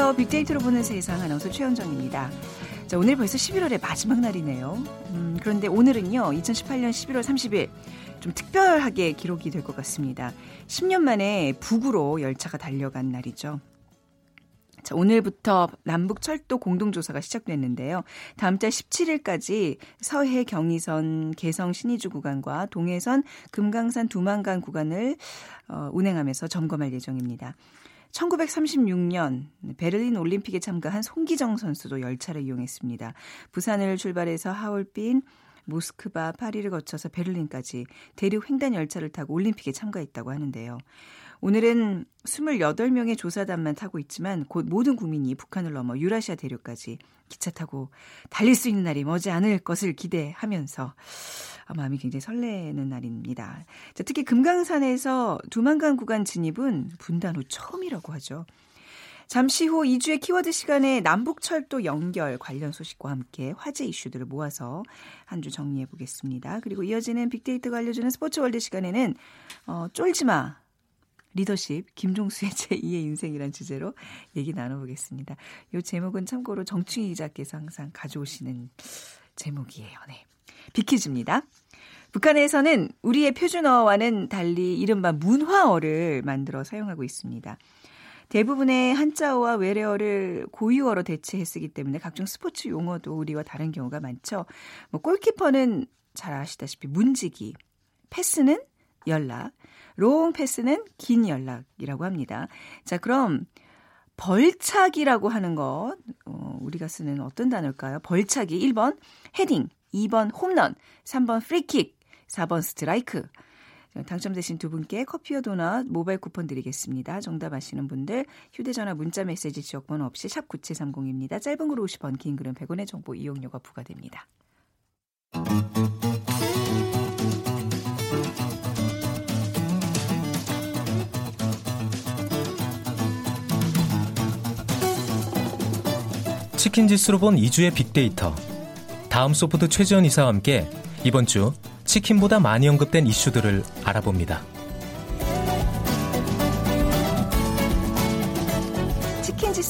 안녕하세요. 빅데이터로 보는 세상 아나운서 최현정입니다. 자, 오늘 벌써 11월의 마지막 날이네요. 음, 그런데 오늘은요, 2018년 11월 30일 좀 특별하게 기록이 될 것 같습니다. 10년 만에 북으로 열차가 달려간 날이죠. 자, 오늘부터 남북 철도 공동조사가 시작됐는데요. 다음 달 17일까지 서해 경의선 개성 신의주 구간과 동해선 금강산 두만간 구간을 어, 운행하면서 점검할 예정입니다. 1936년 베를린 올림픽에 참가한 송기정 선수도 열차를 이용했습니다. 부산을 출발해서 하얼빈, 모스크바, 파리를 거쳐서 베를린까지 대륙 횡단 열차를 타고 올림픽에 참가했다고 하는데요. 오늘은 28명의 조사단만 타고 있지만 곧 모든 국민이 북한을 넘어 유라시아 대륙까지 기차 타고 달릴 수 있는 날이 머지 않을 것을 기대하면서 마음이 굉장히 설레는 날입니다. 자, 특히 금강산에서 두만강 구간 진입은 분단 후 처음이라고 하죠. 잠시 후 이 주의 키워드 시간에 남북철도 연결 관련 소식과 함께 화제 이슈들을 모아서 한 주 정리해 보겠습니다. 그리고 이어지는 빅데이터가 알려주는 스포츠 월드 시간에는 어, 쫄지마 리더십 김종수의 제2의 인생이란 주제로 얘기 나눠보겠습니다. 이 제목은 참고로 정충희 기자께서 항상 가져오시는 제목이에요. 네. 퀴즈입니다. 북한에서는 우리의 표준어와는 달리 이른바 문화어를 만들어 사용하고 있습니다. 대부분의 한자어와 외래어를 고유어로 대체해 쓰기 때문에 각종 스포츠 용어도 우리와 다른 경우가 많죠. 뭐 골키퍼는 잘 아시다시피 문지기, 패스는 연락, 롱 패스는 긴 연락이라고 합니다. 자, 그럼 벌차기라고 하는 것, 어, 우리가 쓰는 어떤 단어일까요? 벌차기 1번 헤딩, 2번 홈런, 3번 프리킥, 4번 스트라이크. 당첨되신 두 분께 커피와 도넛 모바일 쿠폰 드리겠습니다. 정답 아시는 분들 휴대전화 문자 메시지 지역번호 없이 샵 9730입니다. 짧은 글 50원, 긴 글은 100원의 정보 이용료가 부과됩니다. 치킨 지수로 본 2주의 빅데이터. 다음 소프트 최지원 이사와 함께 이번 주 치킨보다 많이 언급된 이슈들을 알아봅니다.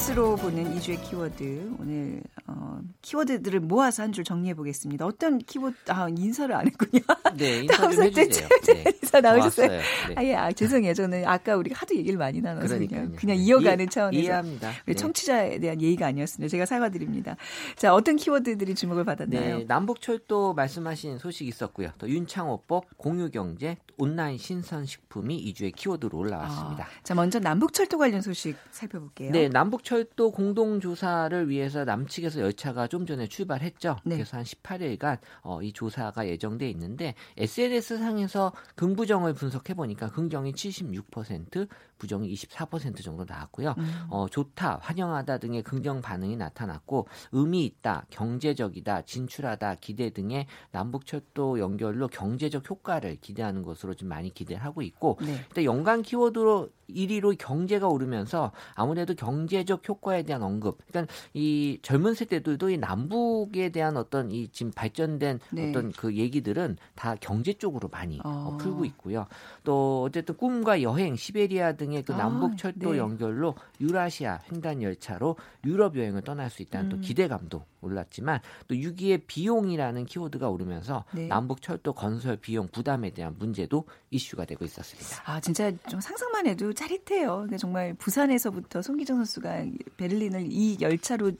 지수로 보는 2주의 키워드. 오늘 어, 키워드들을 모아서 한 줄 정리해 보겠습니다. 어떤 키워드 아 인사를 안 했군요. 네, 인사 좀 해주세요. 네. 인사 나오셨어요. 네. 아, 예, 아, 죄송해요. 저는 아까 우리가 하도 얘기를 많이 나눠서 그러니까요. 그냥, 그냥 이어가는 이, 차원에서 이해합니다. 네. 청취자에 대한 예의가 아니었습니다. 제가 사과드립니다. 자, 어떤 키워드들이 주목을 받았나요? 네, 남북철도 말씀하신 소식이 있었고요. 또 윤창호법, 공유경제, 온라인 신선식품이 2주의 키워드로 올라왔습니다. 아, 자, 먼저 남북철도 관련 소식 살펴볼게요. 네, 남북 철도 공동 조사를 위해서 남측에서 열차가 좀 전에 출발했죠. 네. 그래서 한 18일간 어, 이 조사가 예정돼 있는데 SNS 상에서 긍부정을 분석해 보니까 긍정이 76%, 부정이 24% 정도 나왔고요. 음. 어, 좋다, 환영하다 등의 긍정 반응이 나타났고 의미 있다, 경제적이다, 진출하다, 기대 등의 남북철도 연결로 경제적 효과를 기대하는 것으로 좀 많이 기대를 하고 있고 네. 일단 연간 키워드로 1위로 경제가 오르면서 아무래도 경제적 효과에 대한 언급. 그러니까 이 젊은 세대들도 이 남북에 대한 어떤 이 지금 발전된 네. 어떤 그 얘기들은 다 경제 쪽으로 많이 어. 풀고 있고요. 또 어쨌든 꿈과 여행, 시베리아 등 의그 아, 남북 철도 아, 네. 연결로 유라시아 횡단 열차로 유럽 여행을 떠날 수 있다는 음. 또 기대감도 올랐지만 또 6위의 비용이라는 키워드가 오르면서 네. 남북 철도 건설 비용 부담에 대한 문제도 이슈가 되고 있었습니다. 아 진짜 좀 상상만 해도 짜릿해요. 정말 부산에서부터 송기정 선수가 베를린을 이 열차로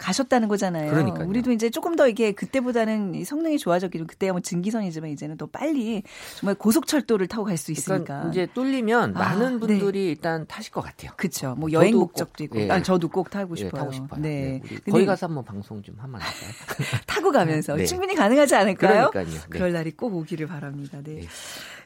가셨다는 거잖아요. 그러니까요. 우리도 이제 조금 더 이게 그때보다는 성능이 좋아졌기로 그때야 뭐 증기선이지만 이제는 또 빨리 정말 고속철도를 타고 갈 수 있으니까. 그러니까 이제 뚫리면 아, 많은 네. 분들이 네. 일단 타실 것 같아요. 그렇죠. 뭐 여행 목적도 있고. 예. 아, 저도 꼭 타고 예, 싶어요. 타고 싶어요. 네. 네. 거기 가서 한번 방송 좀 하면 안 될까요? 타고 가면서 네. 충분히 가능하지 않을까요? 그러니까요. 네. 그럴 날이 꼭 오기를 바랍니다. 네.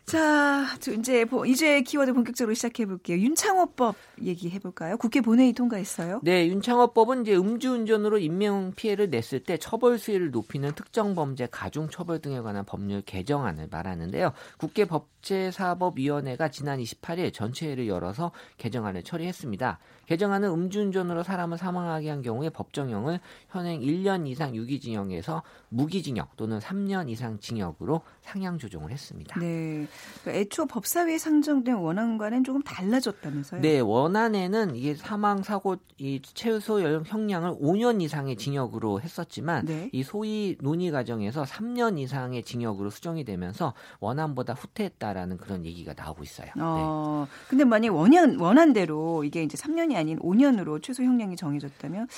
네. 자, 이제 이제 키워드 본격적으로 시작해 볼게요. 윤창호법 얘기해 볼까요? 국회 본회의 통과했어요? 네, 윤창호법은 이제 음주운전으로 인명 피해를 냈을 때 처벌 수위를 높이는 특정 범죄 가중 처벌 등에 관한 법률 개정안을 말하는데요. 국회 법제사법위원회가 지난 28일 전체회를 열어서 개정안을 처리했습니다. 개정안은 음주운전으로 사람을 사망하게 한 경우에 법정형을 현행 1년 이상 유기징역에서 무기징역 또는 3년 이상 징역으로 상향 조정을 했습니다. 네. 그러니까 애초 법사위에 상정된 원안과는 조금 달라졌다면서요? 네, 원안에는 이게 사망 사고 이 최소 형량을 5년 이상의 징역으로 했었지만 네. 이 소위 논의 과정에서 3년 이상의 징역으로 수정이 되면서 원안보다 후퇴했다라는 그런 얘기가 나오고 있어요. 어, 네. 근데 만약 원안 원안대로 이게 이제 3년 이 아닌 5년으로 최소 형량이 정해졌다면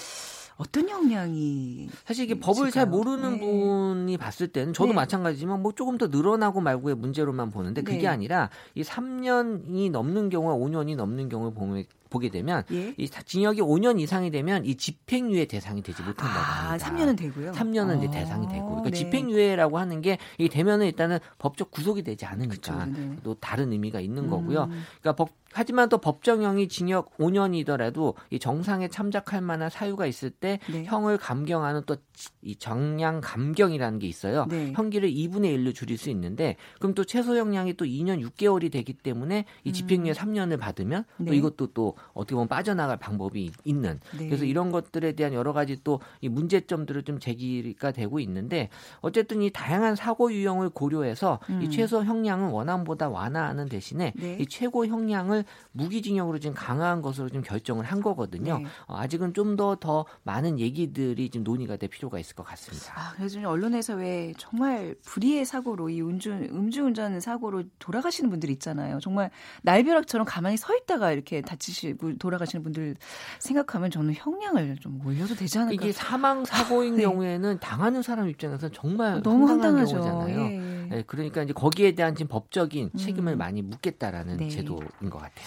어떤 영향이 사실 이게 법을 잘 모르는 네. 분이 봤을 때는 저도 네. 마찬가지지만 뭐 조금 더 늘어나고 말고의 문제로만 보는데 그게 네. 아니라 이 3년이 넘는 경우와 5년이 넘는 경우를 보면 보게 되면 예? 이 징역이 5년 이상이 되면 이 집행유예 대상이 되지 못한다고 아, 합니다. 3년은 되고요. 3년은 어. 이제 대상이 되고. 그러니까 네. 집행유예라고 하는 게 이 되면은 일단은 법적 구속이 되지 않으니까 그쵸, 네. 또 다른 의미가 있는 음. 거고요. 그러니까 법 하지만 또 법정형이 징역 5년이더라도 이 정상에 참작할 만한 사유가 있을 때 네. 형을 감경하는 또 이 정량 감경이라는 게 있어요. 네. 형기를 2분의 1로 줄일 수 있는데 그럼 또 최소 형량이 또 2년 6개월이 되기 때문에 이 집행유예 음. 3년을 받으면 또 네. 이것도 또 어떻게 보면 빠져나갈 방법이 있는 네. 그래서 이런 것들에 대한 여러 가지 또 이 문제점들을 좀 제기가 되고 있는데 어쨌든 이 다양한 사고 유형을 고려해서 음. 이 최소 형량은 원안보다 완화하는 대신에 네. 이 최고 형량을 무기징역으로 지금 강화한 것으로 좀 결정을 한 거거든요. 네. 어, 아직은 좀 더더 더 많은 얘기들이 지금 논의가 될 필요가 있을 것 같습니다. 아, 그래서 언론에서 왜 정말 불의의 사고로 이 음주 음주운전 사고로 돌아가시는 분들 있잖아요. 정말 날벼락처럼 가만히 서 있다가 이렇게 다치시고 돌아가시는 분들 생각하면 저는 형량을 좀 올려도 되지 않을까. 이게 사망 사고인 네. 경우에는 당하는 사람 입장에서 정말 너무 황당한 경우잖아요. 예, 예. 네, 그러니까 이제 거기에 대한 지금 법적인 책임을 음. 많이 묻겠다라는 네. 제도인 것 같아요.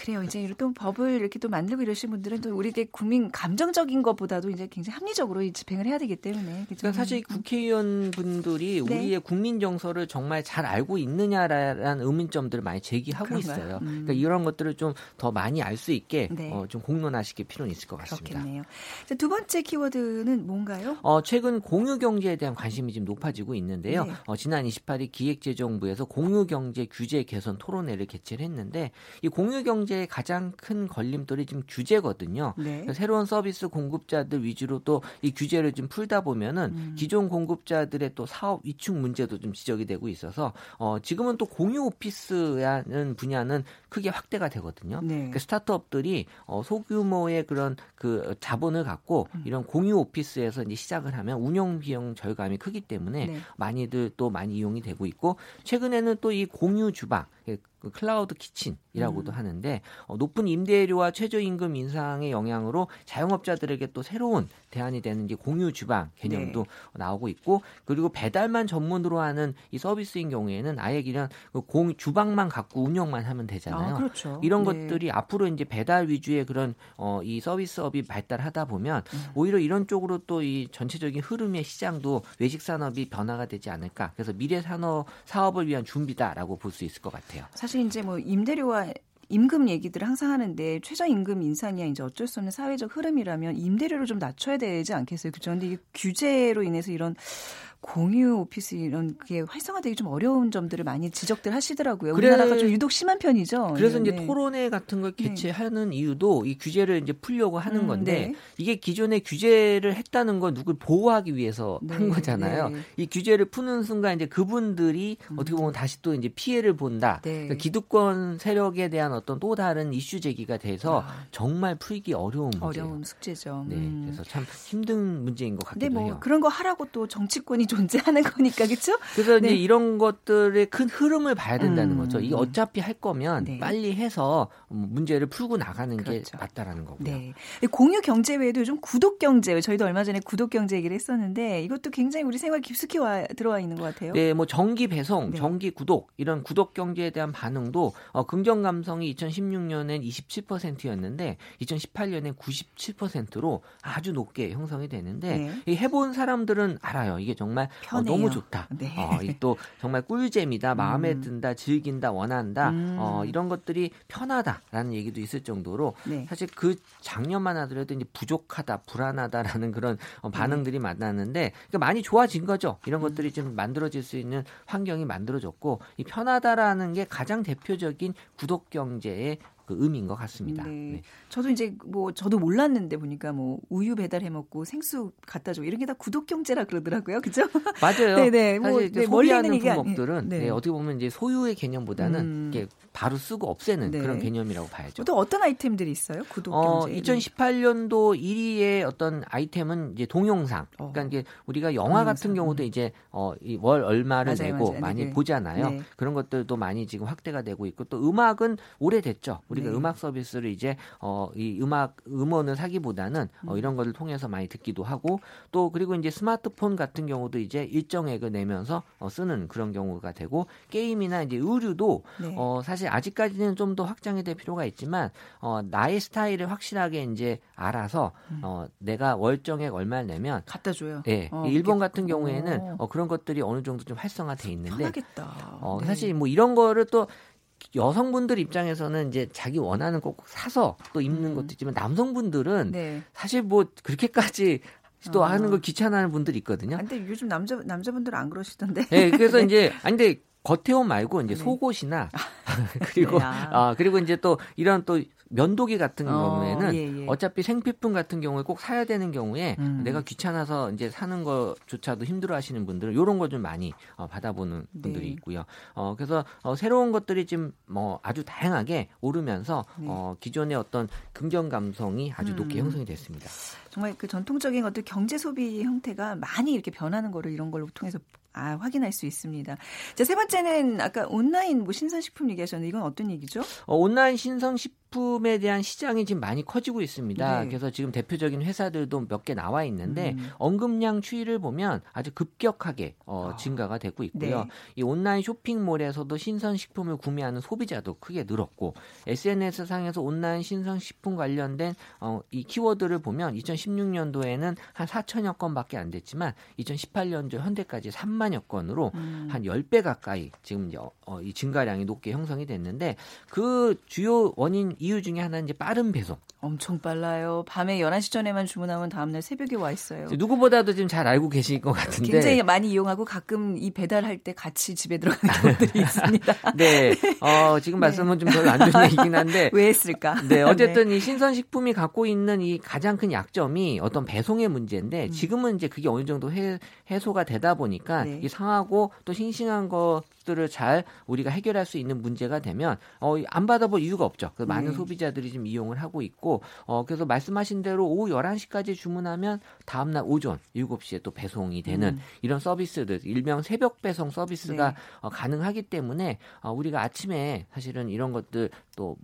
그래요. 이제 또 법을 이렇게 또 만들고 이러신 분들은 또 우리 국민 감정적인 것보다도 이제 굉장히 합리적으로 집행을 해야 되기 때문에. 그러니까 사실 음. 국회의원 분들이 네. 우리의 국민 정서를 정말 잘 알고 있느냐라는 의문점들을 많이 제기하고? 있어요. 음. 그러니까 이런 것들을 좀 더 많이 알 수 있게 네. 어, 좀 공론화시킬 필요는 있을 것 같습니다. 그렇겠네요. 자, 두 번째 키워드는 뭔가요? 어, 최근 공유 경제에 대한 관심이 지금 높아지고 있는데요. 네. 어, 지난 28일 기획재정부에서 공유 경제 규제 개선 토론회를 개최를 했는데 이 공유 경제 의 가장 큰 걸림돌이 지금 규제거든요. 네. 새로운 서비스 공급자들 위주로 또 이 규제를 좀 풀다 보면은 음. 기존 공급자들의 또 사업 위축 문제도 좀 지적이 되고 있어서 어, 지금은 또 공유 오피스라는 분야는 크게 확대가 되거든요. 네. 그러니까 스타트업들이 어, 소규모의 그런 그 자본을 갖고 음. 이런 공유 오피스에서 이제 시작을 하면 운영 비용 절감이 크기 때문에 네. 많이들 또 많이 이용이 되고 있고 최근에는 또 이 공유 주방 그 cloud kitchen이라고도 음. 하는데 어, 높은 임대료와 최저임금 인상의 영향으로 자영업자들에게 또 새로운 대안이 되는 게 공유 주방 개념도 네. 나오고 있고 그리고 배달만 전문으로 하는 이 서비스인 경우에는 아예 그냥 그 공유 주방만 갖고 운영만 하면 되잖아요. 아, 그렇죠. 이런 네. 것들이 앞으로 이제 배달 위주의 그런 어, 이 서비스업이 발달하다 보면 음. 오히려 이런 쪽으로 또 이 전체적인 흐름의 시장도 외식 산업이 변화가 되지 않을까. 그래서 미래 산업 사업을 위한 준비다라고 볼 수 있을 것 같아요. 사실 이제 뭐 임대료와 임금 얘기들을 항상 하는데 최저임금 인상이야 이제 어쩔 수 없는 사회적 흐름이라면 임대료를 좀 낮춰야 되지 않겠어요? 그죠? 근데 이 규제로 인해서 이런 공유 오피스 이런 그게 활성화되기 좀 어려운 점들을 많이 지적들 하시더라고요. 그래, 우리나라가 좀 유독 심한 편이죠. 그래서 네. 이제 토론회 같은 걸 네. 개최하는 네. 이유도 이 규제를 이제 풀려고 하는 음, 건데 네. 이게 기존에 규제를 했다는 건 누굴 보호하기 위해서 네, 한 거잖아요. 네. 이 규제를 푸는 순간 이제 그분들이 음. 어떻게 보면 다시 또 이제 피해를 본다. 그러니까 기득권 세력에 대한 어떤 또 다른 이슈 제기가 돼서 아. 정말 풀기 어려운 문제예요. 어려운 숙제죠. 네, 음. 그래서 참 힘든 문제인 것 같기도 뭐 해요. 그런 거 하라고 또 정치권이 존재하는 거니까 그렇죠? 그래서 네. 이제 이런 것들의 큰 흐름을 봐야 된다는 음. 거죠. 이게 어차피 할 거면 네. 빨리 해서 문제를 풀고 나가는 그렇죠. 게 맞다라는 거고요. 네. 공유 경제 외에도 요즘 구독 경제 저희도 얼마 전에 구독 경제 얘기를 했었는데 이것도 굉장히 우리 생활 깊숙이 와, 들어와 있는 것 같아요. 네, 뭐 정기 배송, 네. 정기 구독 이런 구독 경제에 대한 반응도 어, 긍정 감성이 2016년엔 27%였는데 2018년엔 97%로 아주 높게 형성이 되는데 네. 이 해본 사람들은 알아요. 이게 정말 어, 너무 좋다. 네. 어, 또 정말 꿀잼이다. 마음에 음. 든다. 즐긴다. 원한다. 음. 어, 이런 것들이 편하다라는 얘기도 있을 정도로 네. 사실 그 작년만 하더라도 이제 부족하다. 불안하다라는 그런 어, 반응들이 네. 많았는데 그러니까 많이 좋아진 거죠. 이런 음. 것들이 좀 만들어질 수 있는 환경이 만들어졌고 이 편하다라는 게 가장 대표적인 구독 경제의 그 의미인 것 같습니다. 네. 네. 저도 이제 뭐 저도 몰랐는데 보니까 뭐 우유 배달해 먹고 생수 갖다 줘 이런 게 다 구독 경제라 그러더라고요. 그죠? 맞아요. 네네. 네. 뭐 사실 네, 소비하는 품목들은 네. 네. 어떻게 보면 이제 소유의 개념보다는 음. 이게 바로 쓰고 없애는 네. 그런 개념이라고 봐야죠. 또 어떤 아이템들이 있어요? 구독 경제. 어, 2018년도 1위의 어떤 아이템은 이제 동영상. 어. 그러니까 이제 우리가 영화 같은 경우도 이제 어, 월 얼마를 맞아요, 내고 맞아요. 많이 보잖아요. 그런 것들도 많이 지금 확대가 되고 있고 또 음악은 오래됐죠. 우리 가 음악 서비스를 이제 어, 이 음악 음원을 사기보다는 어, 이런 것을 통해서 많이 듣기도 하고 또 그리고 이제 스마트폰 같은 경우도 이제 일정액을 내면서 어, 쓰는 그런 경우가 되고 게임이나 이제 의류도 네. 어, 사실 아직까지는 좀 더 확장이 될 필요가 있지만 어, 나의 스타일을 확실하게 이제 알아서 음. 어, 내가 월정액 얼마를 내면 갖다 줘요. 예. 어, 일본 같은 경우에는 어, 그런 것들이 어느 정도 좀 활성화돼 있는데 편하겠다. 어, 네. 사실 뭐 이런 거를 또 여성분들 입장에서는 이제 자기 원하는 꼭 사서 또 입는 음. 것도 있지만 남성분들은 네. 사실 뭐 그렇게까지 또 어. 하는 걸 귀찮아하는 분들이 있거든요. 근데 요즘 남자 남자분들은 안 그러시던데. 네, 그래서 네. 이제 아니 근데 겉에옷 말고 이제 네. 속옷이나 그리고 네, 아. 아 그리고 이제 또 이런 또 면도기 같은 어, 경우에는 예, 예. 어차피 생필품 같은 경우에 꼭 사야 되는 경우에 음. 내가 귀찮아서 이제 사는 것조차도 힘들어 하시는 분들은 이런 거 좀 많이 어, 받아보는 분들이 네. 있고요. 어, 그래서 어, 새로운 것들이 지금 뭐 아주 다양하게 오르면서 네. 어, 기존의 어떤 긍정 감성이 아주 높게 음. 형성이 됐습니다. 정말 그 전통적인 것들 경제 소비 형태가 많이 이렇게 변하는 거를 이런 걸로 통해서 아, 확인할 수 있습니다. 자, 세 번째는 아까 온라인 뭐 신선식품 얘기하셨는데 이건 어떤 얘기죠? 어, 온라인 신선식품 에 대한 시장이 지금 많이 커지고 있습니다. 네. 그래서 지금 대표적인 회사들도 몇 개 나와 있는데 음. 언급량 추이를 보면 아주 급격하게 어, 아. 증가가 되고 있고요. 네. 이 온라인 쇼핑몰에서도 신선 식품을 구매하는 소비자도 크게 늘었고 SNS 상에서 온라인 신선 식품 관련된 어, 이 키워드를 보면 2016년도에는 한 4천여 건밖에 안 됐지만 2018년도 현대까지 3 3만여 건으로 음. 한 10배 가까이 지금 어, 이 증가량이 높게 형성이 됐는데 그 주요 원인 이유 중에 하나는 이제 빠른 배송. 엄청 빨라요. 밤에 11시 전에만 주문하면 다음날 새벽에 와 있어요. 누구보다도 지금 잘 알고 계실 것 같은데. 굉장히 많이 이용하고 가끔 이 배달할 때 같이 집에 들어가는 경우들이 있습니다. 네. 어, 지금 네. 말씀은 좀 별로 안 좋은 얘기긴 한데. 왜 했을까? 네. 어쨌든 네. 이 신선식품이 갖고 있는 이 가장 큰 약점이 어떤 배송의 문제인데 음. 지금은 이제 그게 어느 정도 해, 해소가 되다 보니까 네. 이 상하고 또 싱싱한 것들을 잘 우리가 해결할 수 있는 문제가 되면 어, 안 받아볼 이유가 없죠. 그 많은 네. 소비자들이 좀 이용을 하고 있고 어, 그래서 말씀하신 대로 오후 11시까지 주문하면 다음날 오전 7시에 또 배송이 되는 음. 이런 서비스들 일명 새벽 배송 서비스가 네. 어, 가능하기 때문에 어, 우리가 아침에 사실은 이런 것들 또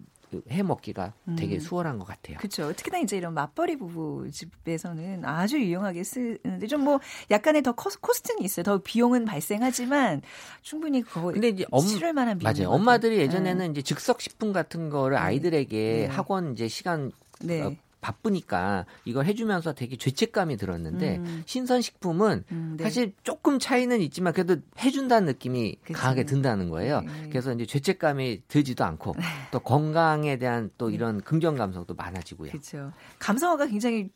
해 먹기가 되게 음. 수월한 것 같아요. 그렇죠. 특히나 이제 이런 맞벌이 부부 집에서는 아주 유용하게 쓰는데 좀 뭐 약간의 더 코스트는 있어요. 더 비용은 발생하지만 충분히 그거 근데 이제 엄, 치를 만한 비용 맞아요. 엄마들이 예전에는 네. 이제 즉석 식품 같은 거를 네. 아이들에게 네. 학원 이제 시간 네. 어, 바쁘니까 이걸 해주면서 되게 죄책감이 들었는데 음. 신선식품은 음, 네. 사실 조금 차이는 있지만 그래도 해준다는 느낌이 그치. 강하게 든다는 거예요. 네. 그래서 이제 죄책감이 들지도 않고 네. 또 건강에 대한 또 네. 이런 긍정 감성도 많아지고요. 그렇죠. 감성어가 굉장히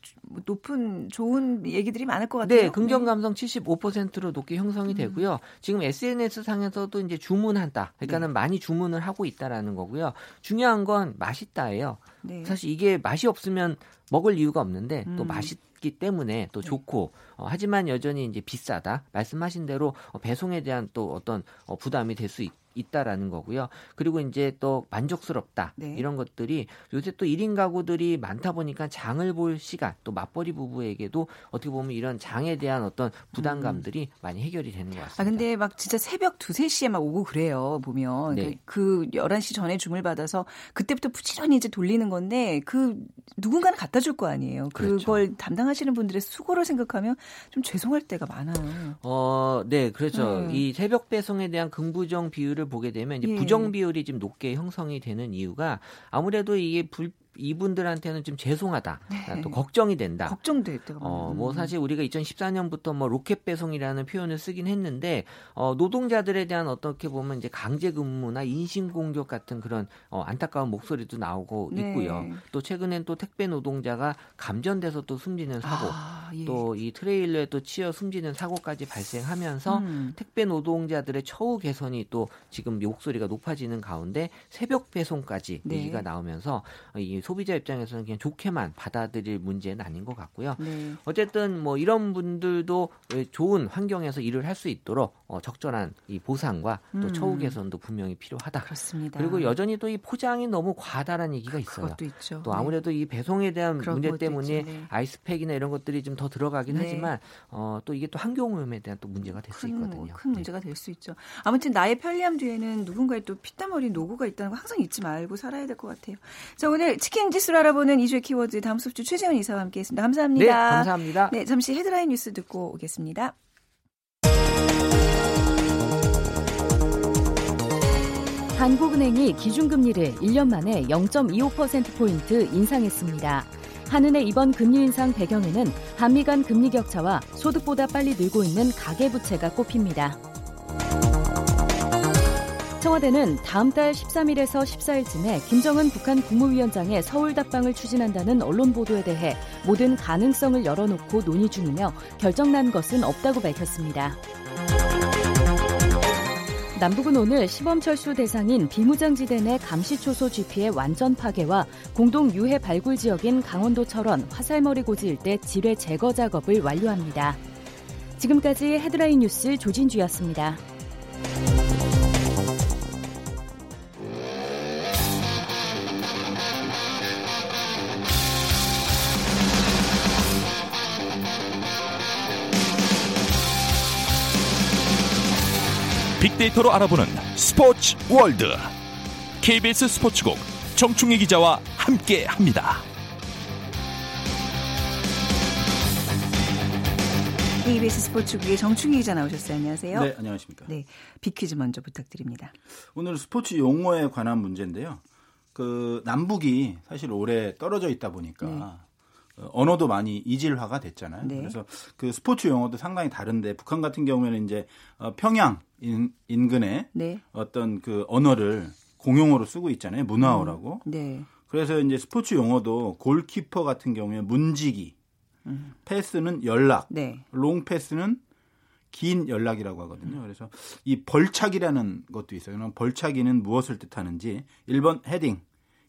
높은 좋은 얘기들이 많을 것 같아요. 네, 긍정 감성 75%로 높게 형성이 음. 되고요. 지금 SNS 상에서도 이제 주문한다. 그러니까는 네. 많이 주문을 하고 있다라는 거고요. 중요한 건 맛있다예요. 네. 사실 이게 맛이 없으면 먹을 이유가 없는데 음. 또 맛있기 때문에 또 네. 좋고 어, 하지만 여전히 이제 비싸다 말씀하신 대로 어, 배송에 대한 또 어떤 어, 부담이 될수 있. 있다라는 거고요. 그리고 이제 또 만족스럽다 네. 이런 것들이 요새 또 1인 가구들이 많다 보니까 장을 볼 시간 또 맞벌이 부부에게도 어떻게 보면 이런 장에 대한 어떤 부담감들이 음. 많이 해결이 되는 것 같습니다. 아 근데 막 진짜 새벽 2, 3시에 막 오고 그래요. 보면 네. 그 11시 전에 주문을 받아서 그때부터 부지런히 이제 돌리는 건데 그 누군가는 갖다 줄 거 아니에요. 그걸 그렇죠. 담당하시는 분들의 수고를 생각하면 좀 죄송할 때가 많아요. 어, 네, 그렇죠. 음. 이 새벽 배송에 대한 긍부정 비율을 비율을 보게 되면 이제 예. 부정 비율이 좀 높게 형성이 되는 이유가 아무래도 이게 불 이분들한테는 좀 죄송하다. 네. 또 걱정이 된다. 걱정될 때가 어, 뭐 사실 우리가 2014년부터 뭐 로켓 배송이라는 표현을 쓰긴 했는데 어, 노동자들에 대한 어떻게 보면 이제 강제 근무나 인신 공격 같은 그런 어, 안타까운 목소리도 나오고 네. 있고요. 또 최근엔 또 택배 노동자가 감전돼서 또 숨지는 사고, 아, 예. 또이 트레일러에 또 치여 숨지는 사고까지 발생하면서 음. 택배 노동자들의 처우 개선이 또 지금 목소리가 높아지는 가운데 새벽 배송까지 네. 얘기가 나오면서 이 소비자 입장에서는 그냥 좋게만 받아들일 문제는 아닌 것 같고요. 네. 어쨌든 뭐 이런 분들도 좋은 환경에서 일을 할 수 있도록 어, 적절한 이 보상과 또 음. 처우 개선도 분명히 필요하다. 그렇습니다. 그리고 여전히 또 이 포장이 너무 과다라는 얘기가 있어요. 그것도 있죠. 또 네. 아무래도 이 배송에 대한 문제 때문에 있죠. 네. 아이스팩이나 이런 것들이 좀더 들어가긴 네. 하지만 어, 또 이게 또 환경오염에 대한 또 문제가 될수 큰, 있거든요. 큰 네. 문제가 될 수 있죠. 아무튼 나의 편리함 뒤에는 누군가의 또 피땀 어린 노고가 있다는 거 항상 잊지 말고 살아야 될 것 같아요. 자 오늘 치킨 지수를 알아보는 이주의 키워드 다음 수업주 최재원 이사와 함께했습니다. 감사합니다. 네, 감사합니다. 네, 잠시 헤드라인 뉴스 듣고 오겠습니다. 한국은행이 기준금리를 1년 만에 0.25%포인트 인상했습니다. 한은의 이번 금리 인상 배경에는 한미 간 금리 격차와 소득보다 빨리 늘고 있는 가계부채가 꼽힙니다. 청와대는 다음 달 13일에서 14일쯤에 김정은 북한 국무위원장의 서울 답방을 추진한다는 언론 보도에 대해 모든 가능성을 열어놓고 논의 중이며 결정 난 것은 없다고 밝혔습니다. 남북은 오늘 시범 철수 대상인 비무장지대 내 감시초소 GP의 완전 파괴와 공동 유해 발굴 지역인 강원도 철원 화살머리 고지 일대 지뢰 제거 작업을 완료합니다. 지금까지 헤드라인 뉴스 조진주였습니다. 빅데이터로 알아보는 스포츠 월드 KBS 스포츠국 정충희 기자와 함께 합니다. KBS 스포츠국의 정충희 기자 나오셨어요. 안녕하세요. 네, 안녕하십니까. 네, 빅퀴즈 먼저 부탁드립니다. 오늘 스포츠 용어에 관한 문제인데요. 그 남북이 사실 오래 떨어져 있다 보니까 네. 어, 언어도 많이 이질화가 됐잖아요. 네. 그래서 그 스포츠 용어도 상당히 다른데 북한 같은 경우에는 이제 어, 평양 인, 인근에 네. 어떤 그 언어를 공용어로 쓰고 있잖아요. 문화어라고. 네. 그래서 이제 스포츠 용어도 골키퍼 같은 경우에 문지기, 음. 패스는 연락, 네. 롱 패스는 긴 연락이라고 하거든요. 그래서 이 벌차기라는 것도 있어요. 그럼 벌차기는 무엇을 뜻하는지 1번 헤딩,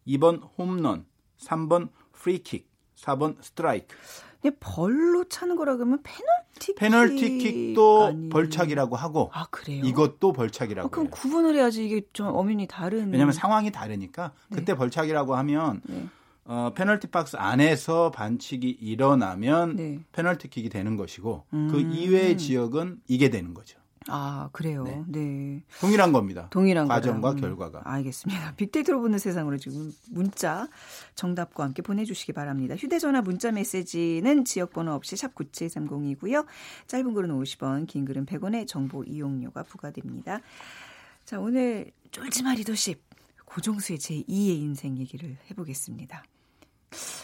2번 홈런, 3번 프리킥, 4번 스트라이크. 근데 벌로 차는 거라 그러면 페널티 페널티킥도 아니- 벌차기라고 하고 아, 그래요? 이것도 벌차기라고 아, 그럼 해요. 구분을 해야지 이게 좀 엄연히 다른 왜냐하면 상황이 다르니까 그때 벌차기라고 하면 네. 어, 페널티 박스 안에서 반칙이 일어나면 네. 페널티킥이 되는 것이고 그 음. 이외의 지역은 이게 되는 거죠. 아, 그래요. 네. 네. 동일한 겁니다. 동일한 과정과 거랑. 음, 결과가. 알겠습니다. 빅데이터로 보는 세상으로 지금 문자 정답과 함께 보내주시기 바랍니다. 휴대전화 문자 메시지는 지역번호 없이 샵 9730이고요. 짧은 글은 50원, 긴 글은 100원의 정보 이용료가 부과됩니다. 자, 오늘 쫄지마 리더십 고종수의 제2의 인생 얘기를 해보겠습니다.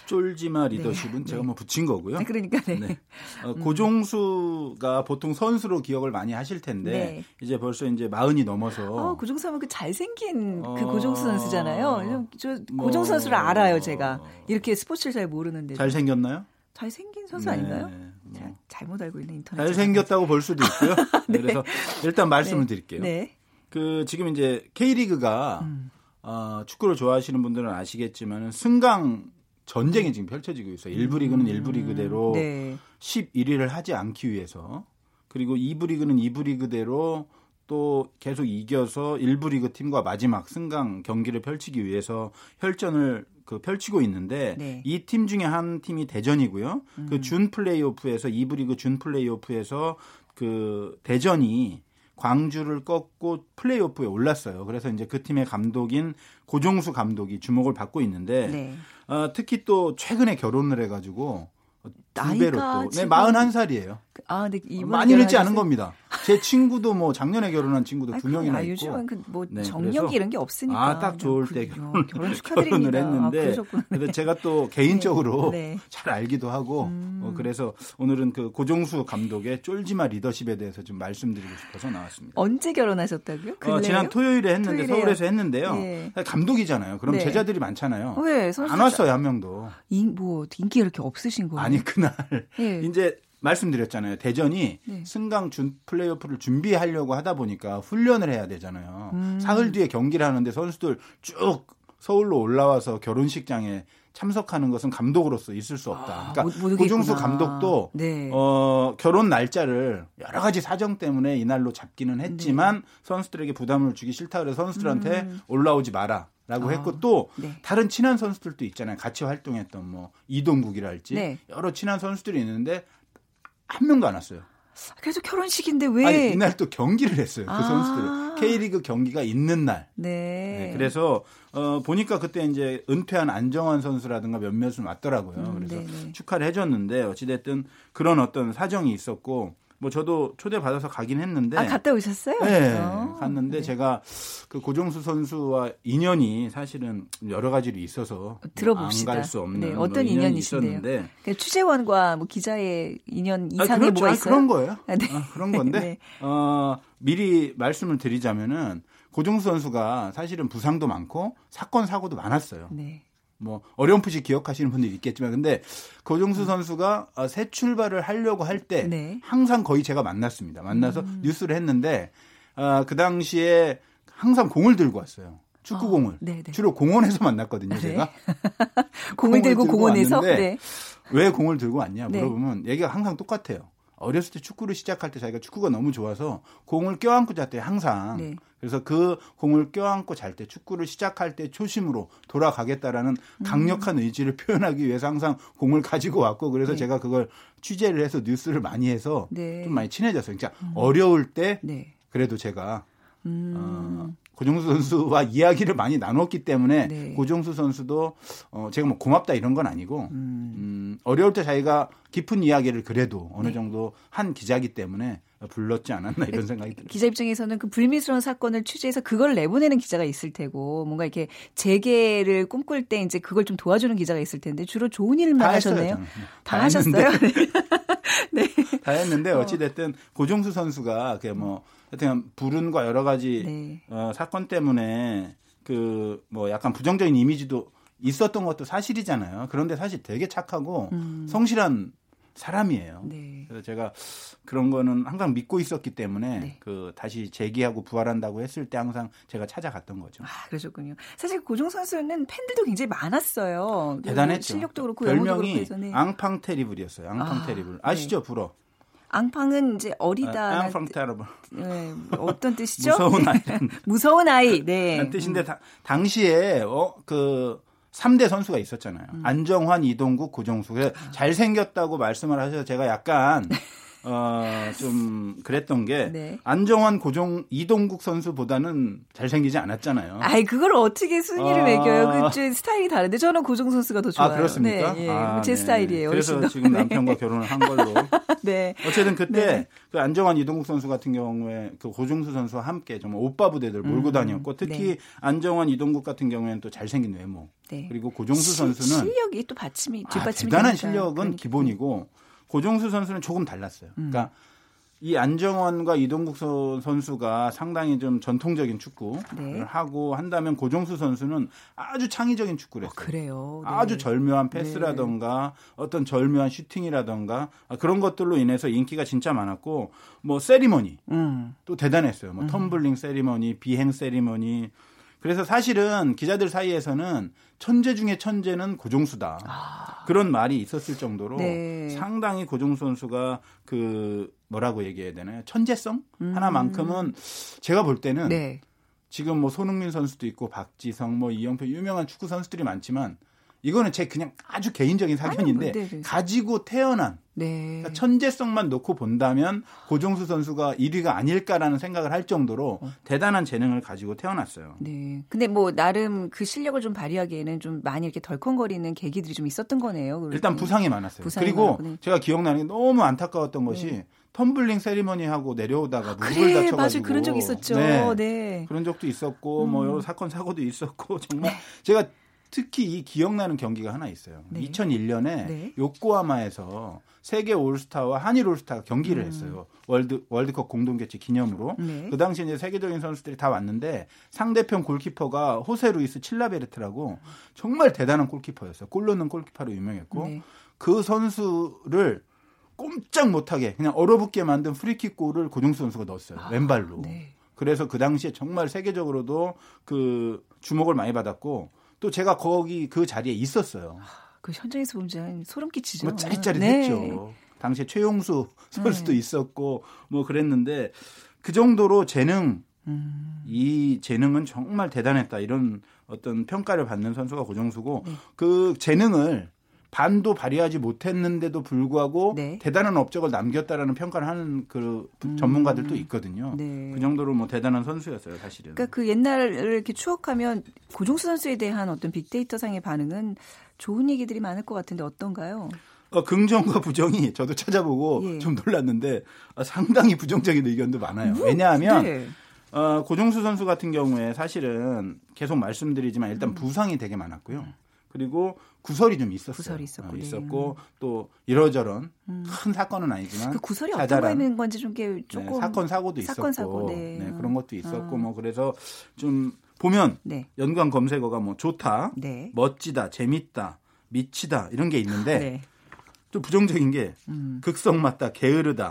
쫄지마 리더십은 네. 제가 뭐 붙인 거고요. 아, 그러니까 네. 네. 어, 고종수가 보통 선수로 기억을 많이 하실 텐데 네. 이제 벌써 이제 마흔이 넘어서 어, 고종수 하면 그 잘생긴 그 어. 고종수 선수잖아요. 저 뭐. 고종수 선수를 알아요, 제가. 이렇게 스포츠를 잘 모르는데. 잘 생겼나요? 잘생긴 선수 아닌가요? 뭐. 자, 잘못 알고 있는 인터넷. 잘 생겼다고 볼 수도 있고요. 그래서 일단 말씀을 드릴게요. 네. 그 지금 이제 K리그가 음. 어, 축구를 좋아하시는 분들은 아시겠지만 승강 전쟁이 지금 펼쳐지고 있어요. 1부 리그는 1부 리그대로 음. 네. 11위를 하지 않기 위해서 그리고 2부 리그는 2부 리그대로 또 계속 이겨서 1부 리그 팀과 마지막 승강 경기를 펼치기 위해서 혈전을 그 펼치고 있는데 네. 이팀 중에 한 팀이 대전이고요. 그준 플레이오프에서 2부 리그 준 플레이오프에서 그 대전이 광주를 꺾고 플레이오프에 올랐어요. 그래서 이제 그 팀의 감독인 고종수 감독이 주목을 받고 있는데 네. 어, 특히 또 최근에 결혼을 해가지고 두 나이가 배로 또 네, 지금- 41살이에요. 아, 근데 많이 늦지 않은 겁니다. 제 친구도 뭐 작년에 결혼한 친구도 두 명이나 아, 있고. 요즘은 그뭐 네, 정력이 이런 게 없으니까. 아, 딱 좋을 때 결혼, 결혼 축하드립니다. 결혼을 했는데 아, 그래서 제가 또 개인적으로 네. 네. 잘 알기도 하고 음. 어, 그래서 오늘은 그 고종수 감독의 쫄지마 리더십에 대해서 좀 말씀드리고 싶어서 나왔습니다. 언제 결혼하셨다고요? 어, 지난 토요일에 했는데 토요일에요. 서울에서 했는데요. 네. 감독이잖아요. 그럼 네. 제자들이 많잖아요. 왜 선수 안 왔어요 한 명도. 인, 뭐 인기 이렇게 없으신 거예요? 아니 그날 예. 이제 말씀드렸잖아요. 대전이 네. 승강 준 플레이오프를 준비하려고 하다 보니까 훈련을 해야 되잖아요. 음. 사흘 뒤에 경기를 하는데 선수들 쭉 서울로 올라와서 결혼식장에 참석하는 것은 감독으로서 있을 수 없다. 아, 그러니까 못- 못 고종수 오겠구나. 감독도 네. 어, 결혼 날짜를 여러 가지 사정 때문에 이날로 잡기는 했지만 선수들에게 부담을 주기 싫다 그래서 선수들한테 음. 올라오지 마라 라고 아, 했고 또 네. 다른 친한 선수들도 있잖아요. 같이 활동했던 뭐 이동국이랄지 네. 여러 친한 선수들이 있는데 한 명도 안 왔어요. 그래서 결혼식인데 왜? 아니 이날 또 경기를 했어요. 그 아. 선수들 K리그 경기가 있는 날. 네. 네, 그래서 어, 보니까 그때 이제 은퇴한 안정환 선수라든가 몇몇은 왔더라고요. 음, 그래서 네네. 축하를 해줬는데 어찌됐든 그런 어떤 사정이 있었고 뭐 저도 초대 받아서 가긴 했는데 아 갔다 오셨어요? 네, 어, 갔는데 네. 제가 그 고종수 선수와 인연이 사실은 여러 가지로 있어서 들어봅시다. 안 갈 수 없는 네, 뭐 어떤 인연이 인연이신데요? 있었는데 그 취재원과 뭐 기자의 인연 아, 이상의 그렇죠. 뭐가 아, 있어요? 그런 거예요. 아, 네. 아, 그런 건데 네. 어, 미리 말씀을 드리자면은 고종수 선수가 사실은 부상도 많고 사건 사고도 많았어요. 네. 뭐 어렴풋이 기억하시는 분들이 있겠지만 근데 음. 고종수 선수가 어, 새 출발을 하려고 할때 네. 항상 거의 제가 만났습니다. 만나서 음. 뉴스를 했는데 어, 그 당시에 항상 공을 들고 왔어요. 축구공을. 아, 네네. 주로 공원에서 만났거든요, 네. 제가. 공을 들고 공원에서 왔는데 네. 왜 공을 들고 왔냐 네. 물어보면 얘기가 항상 똑같아요. 어렸을 때 축구를 시작할 때 자기가 축구가 너무 좋아서 공을 껴안고 잤대요, 항상. 네. 그래서 그 공을 껴안고 잘 때 축구를 시작할 때 초심으로 돌아가겠다라는 음. 강력한 의지를 표현하기 위해서 항상 공을 가지고 왔고 그래서 네. 제가 그걸 취재를 해서 뉴스를 많이 해서 네. 좀 많이 친해졌어요. 그러니까 어려울 때 네. 그래도 제가 음. 어, 고종수 선수와 이야기를 많이 나눴기 때문에 네. 고종수 선수도 어, 제가 뭐 고맙다 이런 건 아니고 음. 음, 어려울 때 자기가 깊은 이야기를 그래도 어느 네. 정도 한 기자기 때문에 불렀지 않았나 이런 생각이 들어요. 기자 입장에서는 그 불미스러운 사건을 취재해서 그걸 내보내는 기자가 있을 테고 뭔가 이렇게 재개를 꿈꿀 때 이제 그걸 좀 도와주는 기자가 있을 텐데 주로 좋은 일만 다 했어요, 하셨네요. 저는. 다, 했는데, 하셨어요? 네. 다 했는데 어찌 됐든 고종수 선수가 그뭐 하여튼 불운과 여러 가지 네. 어, 사건 때문에 그 뭐 약간 부정적인 이미지도 있었던 것도 사실이잖아요. 그런데 사실 되게 착하고 음. 성실한 사람이에요. 네. 그래서 제가 그런 거는 항상 믿고 있었기 때문에 네. 그 다시 재기하고 부활한다고 했을 때 항상 제가 찾아갔던 거죠. 아, 그러셨군요. 사실 고종 선수는 팬들도 굉장히 많았어요. 대단했죠. 실력도 그렇고 영어도 그렇고 별명이 해서 네. 앙팡 테리블이었어요. 앙팡 아, 테리블. 아시죠, 불어? 앙팡은 이제 어리다. 앙팡 테리블. 네, 어떤 뜻이죠? 무서운 아이. 무서운 아이. 네. 라는 뜻인데 다- 당시에 어 그 3대 선수가 있었잖아요. 음. 안정환, 이동국, 고정수. 그래서 잘생겼다고 말씀을 하셔서 제가 약간 어, 좀 그랬던 게 네. 안정환, 고종, 이동국 선수보다는 잘생기지 않았잖아요. 아이 그걸 어떻게 순위를 아. 매겨요? 그 스타일이 다른데 저는 고종 선수가 더 좋아요. 아, 그렇습니까? 네, 예. 아, 제 네. 스타일이에요. 그래서. 지금 남편과 결혼을 한 걸로. 네. 어쨌든 그때 네. 그 안정환 이동국 선수 같은 경우에 그 고종수 선수와 함께 정말 오빠 부대들 몰고 음, 다녔고 특히 네. 안정환 이동국 같은 경우에는 또 잘생긴 외모 네. 그리고 고종수 시- 선수는 실력이 또 받침이 아, 뒷받침이 대단한 되니까. 실력은 그러니까. 기본이고 고종수 선수는 조금 달랐어요. 음. 그러니까 이 안정환과 이동국 서- 선수가 상당히 좀 전통적인 축구를 네. 하고 한다면 고종수 선수는 아주 창의적인 축구를 어, 했어요. 그래요. 네. 아주 절묘한 패스라던가 어떤 절묘한 슈팅이라던가 아, 그런 것들로 인해서 인기가 진짜 많았고 뭐 세리머니 음. 또 대단했어요. 뭐 텀블링 세리머니, 비행 세리머니. 그래서 사실은 기자들 사이에서는 천재 중에 천재는 고종수다. 그런 말이 있었을 정도로 아. 네. 상당히 고종수 선수가 그 뭐라고 얘기해야 되나요? 천재성 하나만큼은 제가 볼 때는 음. 네. 지금 뭐 손흥민 선수도 있고 박지성, 뭐 이영표 유명한 축구 선수들이 많지만 이거는 제 그냥 아주 개인적인 사견인데 네, 네. 가지고 태어난 네. 그러니까 천재성만 놓고 본다면 고종수 선수가 1위가 아닐까라는 생각을 할 정도로 대단한 재능을 가지고 태어났어요. 네. 근데 뭐 나름 그 실력을 좀 발휘하기에는 좀 많이 이렇게 덜컹거리는 계기들이 좀 있었던 거네요. 일단 부상이 많았어요. 부상이 그리고 많았고, 네. 제가 기억나는 게 너무 안타까웠던 것이 텀블링 세리머니 하고 내려오다가 무릎을 그래, 다쳐가지고 맞아요. 그런 적 있었죠. 네. 네. 그런 적도 있었고 뭐 여러 사건 사고도 있었고 정말 제가 특히 이 기억나는 경기가 하나 있어요. 네. 2001년에 네. 요코하마에서 세계 올스타와 한일 올스타가 경기를 했어요. 월드 월드컵 공동 개최 기념으로. 네. 그 당시 이제 세계적인 선수들이 다 왔는데 상대편 골키퍼가 호세 루이스 칠라베르트라고 정말 대단한 골키퍼였어요. 골 넣는 골키퍼로 유명했고 네. 그 선수를 꼼짝 못하게 그냥 얼어붙게 만든 프리킥 골을 고종수 선수가 넣었어요. 왼발로. 네. 그래서 그 당시에 정말 세계적으로도 그 주목을 많이 받았고 또 제가 거기 그 자리에 있었어요. 그 현장에서 보면 소름 끼치죠. 뭐 짜릿짜릿했죠. 네. 당시에 최용수 선수도 있었고 뭐 그랬는데 그 정도로 재능 음. 이 재능은 정말 대단했다 이런 어떤 평가를 받는 선수가 고정수고 네. 그 재능을 반도 발휘하지 못했는데도 불구하고 네. 대단한 업적을 남겼다라는 평가를 하는 그 전문가들도 있거든요. 네. 그 정도로 뭐 대단한 선수였어요, 사실은. 그러니까 그 옛날을 이렇게 추억하면 고종수 선수에 대한 어떤 빅데이터 상의 반응은 좋은 얘기들이 많을 것 같은데 어떤가요? 어, 긍정과 부정이 저도 찾아보고 예. 좀 놀랐는데 어, 상당히 부정적인 의견도 많아요. 왜냐하면 네. 어, 고종수 선수 같은 경우에 사실은 계속 말씀드리지만 음. 일단 부상이 되게 많았고요. 그리고 구설이 좀 있었어요. 구설이 있었고, 어, 네. 있었고 또 이러저런 큰 사건은 아니지만 그 구설이 어떤 자잘한 거있는 건지 좀 게- 조금 네, 사건 사고도 사건, 있었고 사고, 네. 네, 그런 것도 있었고 아. 뭐 그래서 좀 보면 네. 연관 검색어가 뭐 좋다, 네. 멋지다, 재밌다, 미치다 이런 게 있는데 네. 좀 부정적인 게 음. 극성 맞다, 게으르다,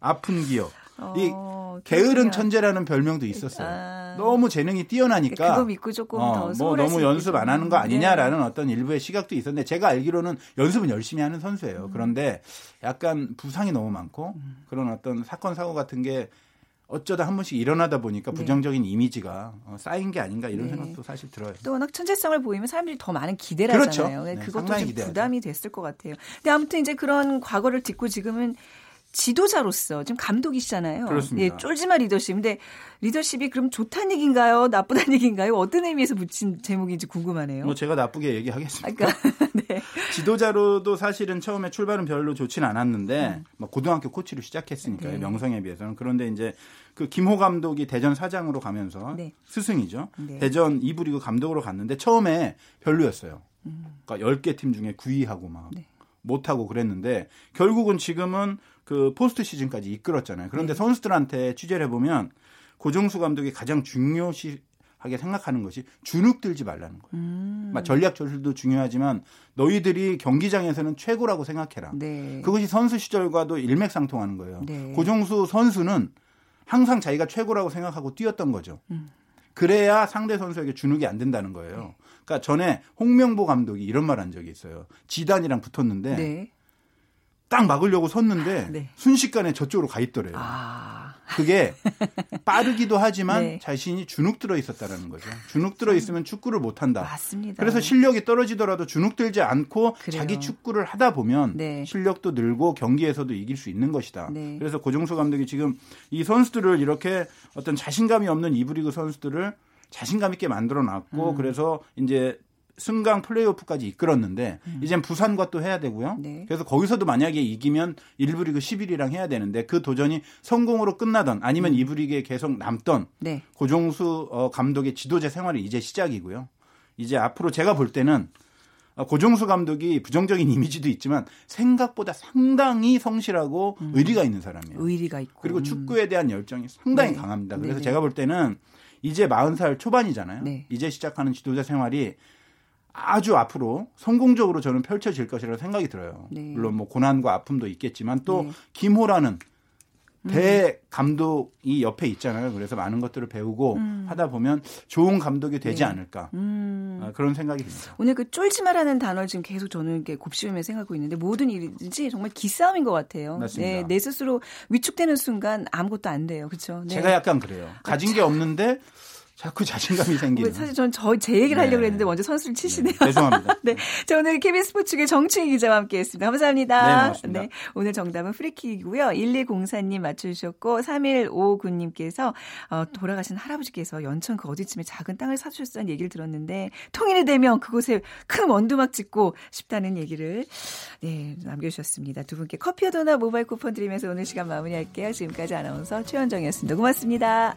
아픈 기억. 이 어, 게으른. 천재라는 별명도 있었어요. 아. 너무 재능이 뛰어나니까 그거 믿고 조금 더 어, 뭐 너무 수 연습 안 하는 거. 아니냐라는 어떤 일부의 시각도 있었는데 제가 알기로는 연습은 열심히 하는 선수예요. 그런데 약간 부상이 너무 많고 그런 어떤 사건 사고 같은 게 어쩌다 한 번씩 일어나다 보니까 네. 부정적인 이미지가 어, 쌓인 게 아닌가 이런 네. 생각도 사실 들어요. 또 워낙 천재성을 보이면 사람들이 더 많은 기대를 그렇죠. 하잖아요. 네, 그것도 좀 기대하죠. 부담이 됐을 것 같아요. 근데 아무튼 이제 그런 과거를 딛고 지금은 지도자로서 지금 감독이시잖아요. 그렇습니다. 예, 쫄지마 리더십. 근데 리더십이 그럼 좋다는 얘기인가요? 나쁘다는 얘기인가요? 어떤 의미에서 붙인 제목인지 궁금하네요. 뭐 제가 나쁘게 얘기하겠습니다. 그러니까 네. 지도자로도 사실은 처음에 출발은 별로 좋진 않았는데 음. 뭐 고등학교 코치로 시작했으니까요. 네. 명성에 비해서는 그런데 이제 그 김호 감독이 대전 사장으로 가면서 네. 스승이죠. 네. 대전 2부 리그 감독으로 갔는데 처음에 별로였어요. 그러니까 10개 팀 중에 9위하고 막 음. 네. 못하고 그랬는데 결국은 지금은 그 포스트 시즌까지 이끌었잖아요. 그런데 네. 선수들한테 취재를 해보면 고종수 감독이 가장 중요시 하게 생각하는 것이 주눅 들지 말라는 거예요. 음. 막 전략 전술도 중요하지만 너희들이 경기장에서는 최고라고 생각해라. 네. 그것이 선수 시절과도 일맥상통하는 거예요. 네. 고종수 선수는 항상 자기가 최고라고 생각하고 뛰었던 거죠. 음. 그래야 상대 선수에게 주눅이 안 된다는 거예요. 그러니까 전에 홍명보 감독이 이런 말 한 적이 있어요. 지단이랑 붙었는데 네. 딱 막으려고 섰는데 네. 순식간에 저쪽으로 가 있더래요. 아. 그게 빠르기도 하지만 네. 자신이 주눅 들어 있었다라는 거죠. 주눅 들어 있으면 축구를 못 한다. 맞습니다. 그래서 실력이 떨어지더라도 주눅 들지 않고 그래요. 자기 축구를 하다 보면 네. 실력도 늘고 경기에서도 이길 수 있는 것이다. 네. 그래서 고종수 감독이 지금 이 선수들을 이렇게 어떤 자신감이 없는 이브리그 선수들을 자신감 있게 만들어 놨고 음. 그래서 이제 승강 플레이오프까지 이끌었는데 이젠 부산과 또 해야 되고요. 음. 네. 그래서 거기서도 만약에 이기면 1부 리그 11위랑 해야 되는데 그 도전이 성공으로 끝나던 아니면 음. 2부 리그에 계속 남던 네. 고종수 어, 감독의 지도자 생활이 이제 시작이고요. 이제 앞으로 제가 볼 때는 어, 고종수 감독이 부정적인 이미지도 있지만 생각보다 상당히 성실하고 의리가 있는 사람이에요. 의리가 있고. 그리고 음. 축구에 대한 열정이 상당히 네. 강합니다. 그래서 네네. 제가 볼 때는 이제 40살 초반이잖아요. 네. 이제 시작하는 지도자 생활이 아주 앞으로 성공적으로 저는 펼쳐질 것이라고 생각이 들어요. 네. 물론 뭐 고난과 아픔도 있겠지만 또 네. 김호라는 음. 대 감독이 옆에 있잖아요. 그래서 많은 것들을 배우고 하다 보면 좋은 감독이 되지 네. 않을까 음. 아, 그런 생각이 듭니다. 오늘 그 쫄지마라는 단어를 지금 계속 저는 이렇게 곱씹으며 생각하고 있는데 모든 일이든지 정말 기싸움인 것 같아요. 맞습니다. 네, 내 스스로 위축되는 순간 아무것도 안 돼요. 그렇죠? 네. 제가 약간 그래요. 가진 게 없는데 자꾸 자신감이 생기는. 사실 전 저 제 얘기를 네. 하려고 했는데 먼저 선수를 치시네요. 네, 죄송합니다. 네. 자, 오늘 KBS 스포츠의 정충희 기자와 함께 했습니다. 감사합니다. 네, 고맙습니다. 오늘 정답은 프리킥이고요. 1204님 맞추셨고, 3159님께서, 어, 돌아가신 할아버지께서 연천 그 어디쯤에 작은 땅을 사주셨다는 얘기를 들었는데, 통일이 되면 그곳에 큰 원두막 짓고 싶다는 얘기를 네, 남겨주셨습니다. 두 분께 커피와 도나 모바일 쿠폰 드리면서 오늘 시간 마무리할게요. 지금까지 아나운서 최현정이었습니다. 고맙습니다.